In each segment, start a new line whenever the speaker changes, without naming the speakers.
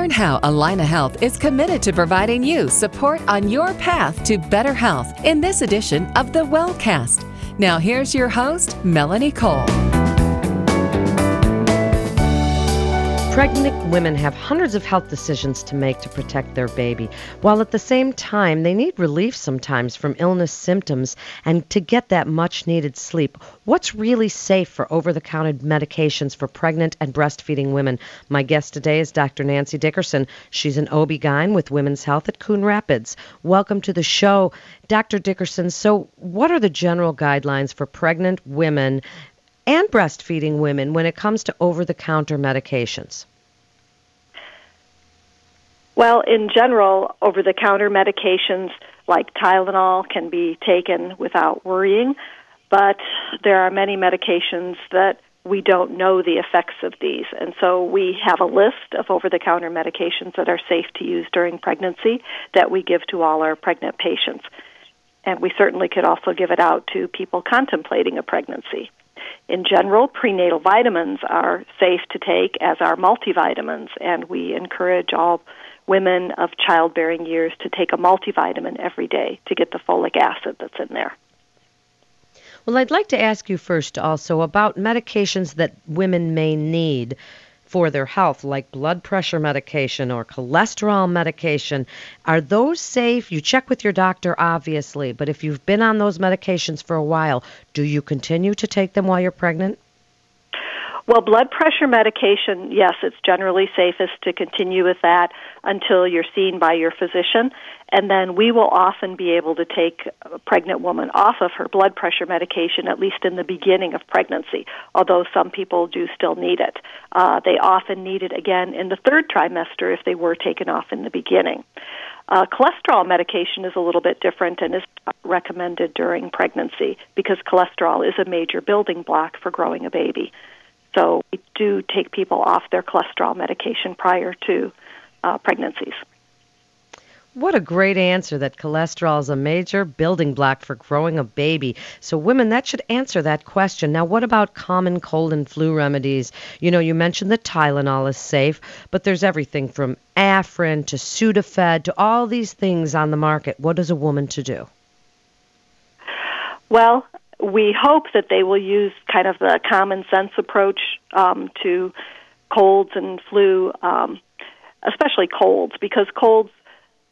Learn how Allina Health is committed to providing you support on your path to better health in this edition of the Wellcast. Now, here's your host, Melanie Cole.
Pregnant women have hundreds of health decisions to make to protect their baby, while at the same time they need relief sometimes from illness symptoms and to get that much needed sleep. What's really safe for over the counter medications for pregnant and breastfeeding women? My guest today is Dr. Nancy Dickerson. She's an OB-GYN with Women's Health at Coon Rapids. Welcome to the show, Dr. Dickerson. So, what are the general guidelines for pregnant women and breastfeeding women when it comes to over the counter medications?
Well, in general, over the counter medications like Tylenol can be taken without worrying, but there are many medications that we don't know the effects of these. And so we have a list of over the counter medications that are safe to use during pregnancy that we give to all our pregnant patients. And we certainly could also give it out to people contemplating a pregnancy. In general, prenatal vitamins are safe to take, as are multivitamins, and we encourage all women of childbearing years to take a multivitamin every day to get the folic acid that's in there.
Well, I'd like to ask you first also about medications that women may need for their health, like blood pressure medication or cholesterol medication. Are those safe? You check with your doctor, obviously, but if you've been on those medications for a while, do you continue to take them while you're pregnant?
Well, blood pressure medication, yes, it's generally safest to continue with that until you're seen by your physician. And then we will often be able to take a pregnant woman off of her blood pressure medication, at least in the beginning of pregnancy, although some people do still need it. Uh, they often need it again in the third trimester if they were taken off in the beginning. Uh, cholesterol medication is a little bit different and is recommended during pregnancy because cholesterol is a major building block for growing a baby. So we do take people off their cholesterol medication prior to uh, pregnancies.
What a great answer that cholesterol is a major building block for growing a baby. So, women, that should answer that question. Now, what about common cold and flu remedies? You know, you mentioned that Tylenol is safe, but there's everything from Afrin to Sudafed to all these things on the market. What is a woman to do?
Well, we hope that they will use kind of the common sense approach um, to colds and flu, um, especially colds, because colds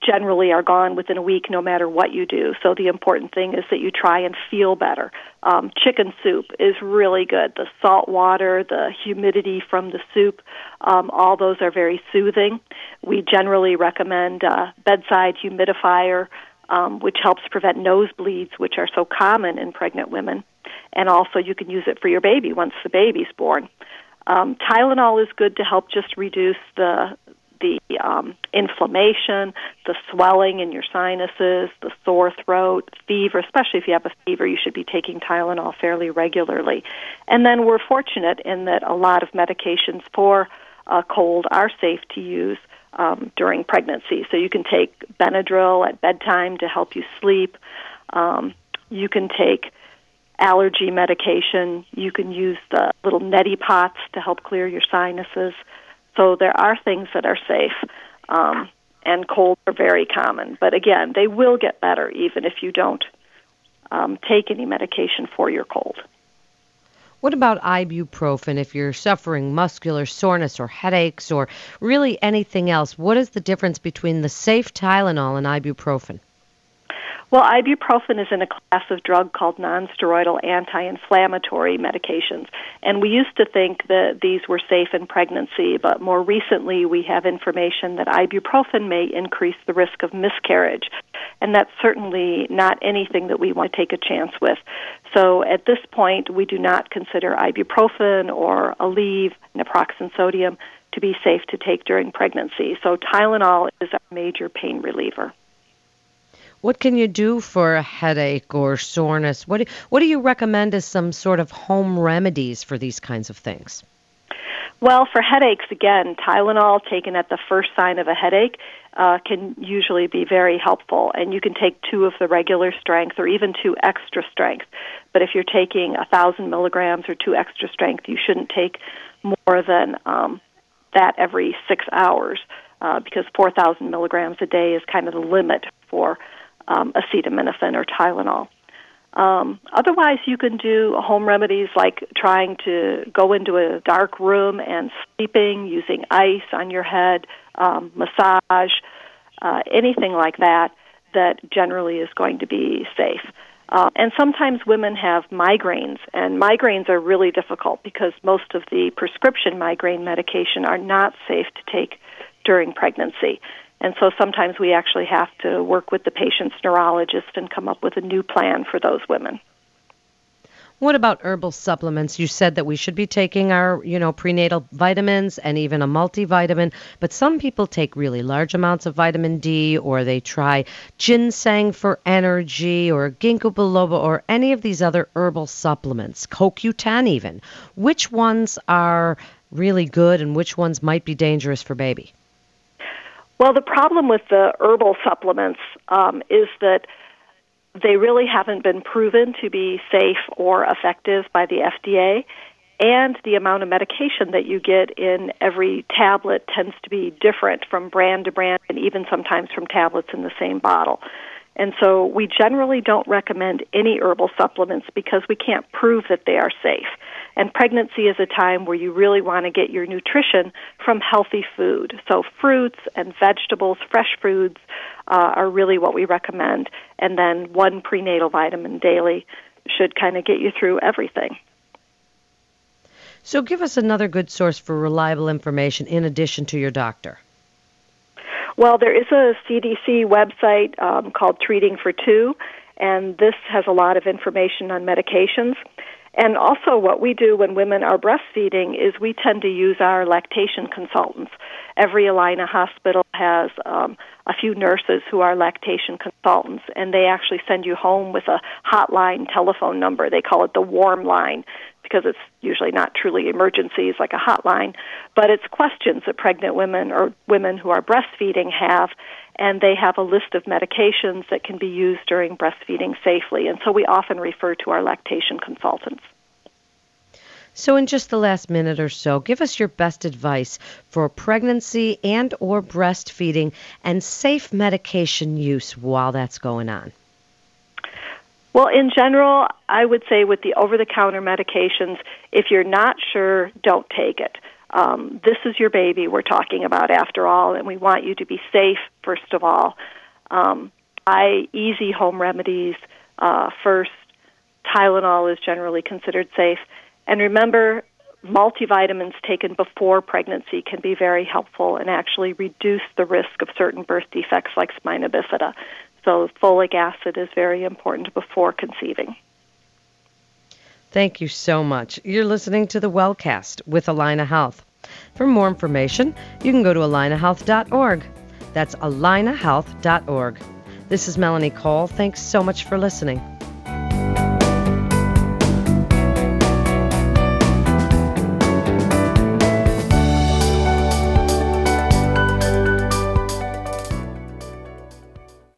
generally are gone within a week no matter what you do. So the important thing is that you try and feel better. Um, chicken soup is really good. The salt water, the humidity from the soup, um, all those are very soothing. We generally recommend uh, bedside humidifier um, which helps prevent nosebleeds, which are so common in pregnant women. And also, you can use it for your baby once the baby's born. Um, Tylenol is good to help just reduce the the um, inflammation, the swelling in your sinuses, the sore throat, fever. Especially if you have a fever, you should be taking Tylenol fairly regularly. And then we're fortunate in that a lot of medications for a cold are safe to use um, during pregnancy. So you can take Benadryl at bedtime to help you sleep. Um, you can take allergy medication. You can use the little neti pots to help clear your sinuses. So there are things that are safe. Um, and colds are very common. But again, they will get better even if you don't um, take any medication for your cold.
What about ibuprofen if you're suffering muscular soreness or headaches or really anything else? What is the difference between the safe Tylenol and ibuprofen?
Well, ibuprofen is in a class of drug called nonsteroidal anti-inflammatory medications, and we used to think that these were safe in pregnancy, but more recently we have information that ibuprofen may increase the risk of miscarriage, and that's certainly not anything that we want to take a chance with. So at this point, we do not consider ibuprofen or Aleve, naproxen sodium to be safe to take during pregnancy. So Tylenol is a major pain reliever.
What can you do for a headache or soreness? What do, what do you recommend as some sort of home remedies for these kinds of things?
Well, for headaches, again, Tylenol taken at the first sign of a headache uh, can usually be very helpful. And you can take two of the regular strength or even two extra strength. But if you're taking a thousand milligrams or two extra strength, you shouldn't take more than um, that every six hours. uh, because 4,000 milligrams a day is kind of the limit for um, acetaminophen or Tylenol. Um, otherwise, you can do home remedies like trying to go into a dark room and sleeping, using ice on your head, um, massage, uh, anything like that, that generally is going to be safe. Uh, and sometimes women have migraines, and migraines are really difficult because most of the prescription migraine medication are not safe to take during pregnancy. And so sometimes we actually have to work with the patient's neurologist and come up with a new plan for those women.
What about herbal supplements? You said that we should be taking our, you know, prenatal vitamins and even a multivitamin, but some people take really large amounts of vitamin D or they try ginseng for energy or ginkgo biloba or any of these other herbal supplements, CoQ10 even. Which ones are really good and which ones might be dangerous for baby?
Well, the problem with the herbal supplements um, is that they really haven't been proven to be safe or effective by the FDA. And the amount of medication that you get in every tablet tends to be different from brand to brand and even sometimes from tablets in the same bottle. And so we generally don't recommend any herbal supplements because we can't prove that they are safe. And pregnancy is a time where you really want to get your nutrition from healthy food. So fruits and vegetables, fresh foods, uh, are really what we recommend. And then one prenatal vitamin daily should kind of get you through everything.
So give us another good source for reliable information in addition to your doctor.
Well, there is a CDC website um, called Treating for Two, and this has a lot of information on medications. And also, what we do when women are breastfeeding is we tend to use our lactation consultants. Every Allina hospital has um, a few nurses who are lactation consultants, and they actually send you home with a hotline telephone number. They call it the warm line because it's usually not truly emergencies like a hotline, but it's questions that pregnant women or women who are breastfeeding have, and they have a list of medications that can be used during breastfeeding safely. And so we often refer to our lactation consultants.
So in just the last minute or so, give us your best advice for pregnancy and or breastfeeding and safe medication use while that's going on.
Well, in general, I would say with the over the counter medications, if you're not sure, don't take it. Um, this is your baby we're talking about after all, and we want you to be safe first of all. Um, buy easy home remedies uh, first. Tylenol is generally considered safe. And remember, multivitamins taken before pregnancy can be very helpful and actually reduce the risk of certain birth defects like spina bifida. So folic acid is very important before conceiving.
Thank you so much. You're listening to the Wellcast with Allina Health. For more information, you can go to allinahealth.org. That's allinahealth.org. This is Melanie Cole. Thanks so much for listening.